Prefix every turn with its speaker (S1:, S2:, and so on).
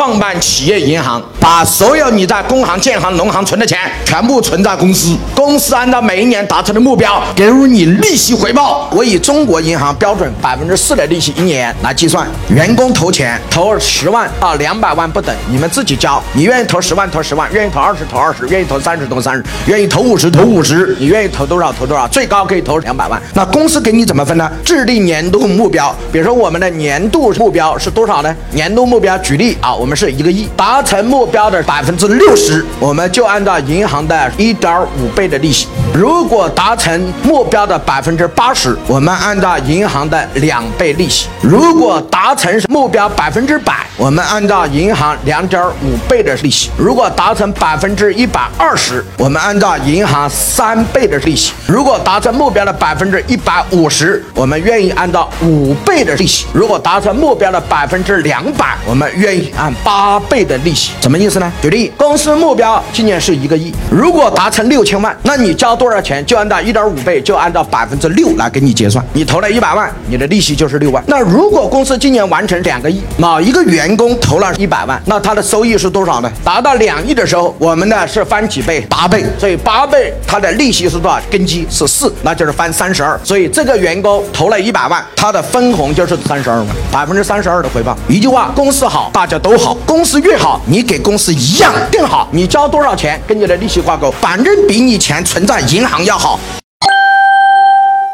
S1: 创办企业银行，把所有你在工行、建行、农行存的钱全部存在公司，公司按照每一年达成的目标给予你利息回报。我以中国银行标准百分之四的利息一年来计算，员工投钱投十万到两百万不等，你们自己交。你愿意投十万投十万，愿意投二十投二十，愿意投三十投三十，愿意投五十投五十，你愿意投多少投多少，最高可以投两百万。那公司给你怎么分呢？制定年度目标，比如说我们的年度目标是多少呢？年度目标举例啊，我们们是一个亿，达成目标的百分之六十，我们就按照银行的一点五倍的利息；如果达成目标的百分之八十，我们按照银行的两倍利息；如果达成目标百分之百，我们按照银行两点五倍的利息；如果达成百分之一百二十，我们按照银行三倍的利息；如果达成目标的百分之一百五十，我们愿意按照五倍的利息；如果达成目标的百分之两百，我们愿意按八倍的利息。什么意思呢？举例，公司目标今年是一个亿，如果达成六千万，那你交多少钱就按照一点五倍，就按照百分之六来给你结算。你投了一百万，你的利息就是六万。那如果公司今年完成两个亿，某一个员工投了一百万，那他的收益是多少呢？达到两亿的时候，我们呢是翻几倍？八倍。所以八倍它的利息是多少？根基是四，那就是翻三十二。所以这个员工投了一百万，他的分红就是三十二万，百分之三十二的回报。一句话，公司好，大家都好。公司越好，你给公司一样更好。你交多少钱跟你的利息挂钩，反正比你钱存在银行要好。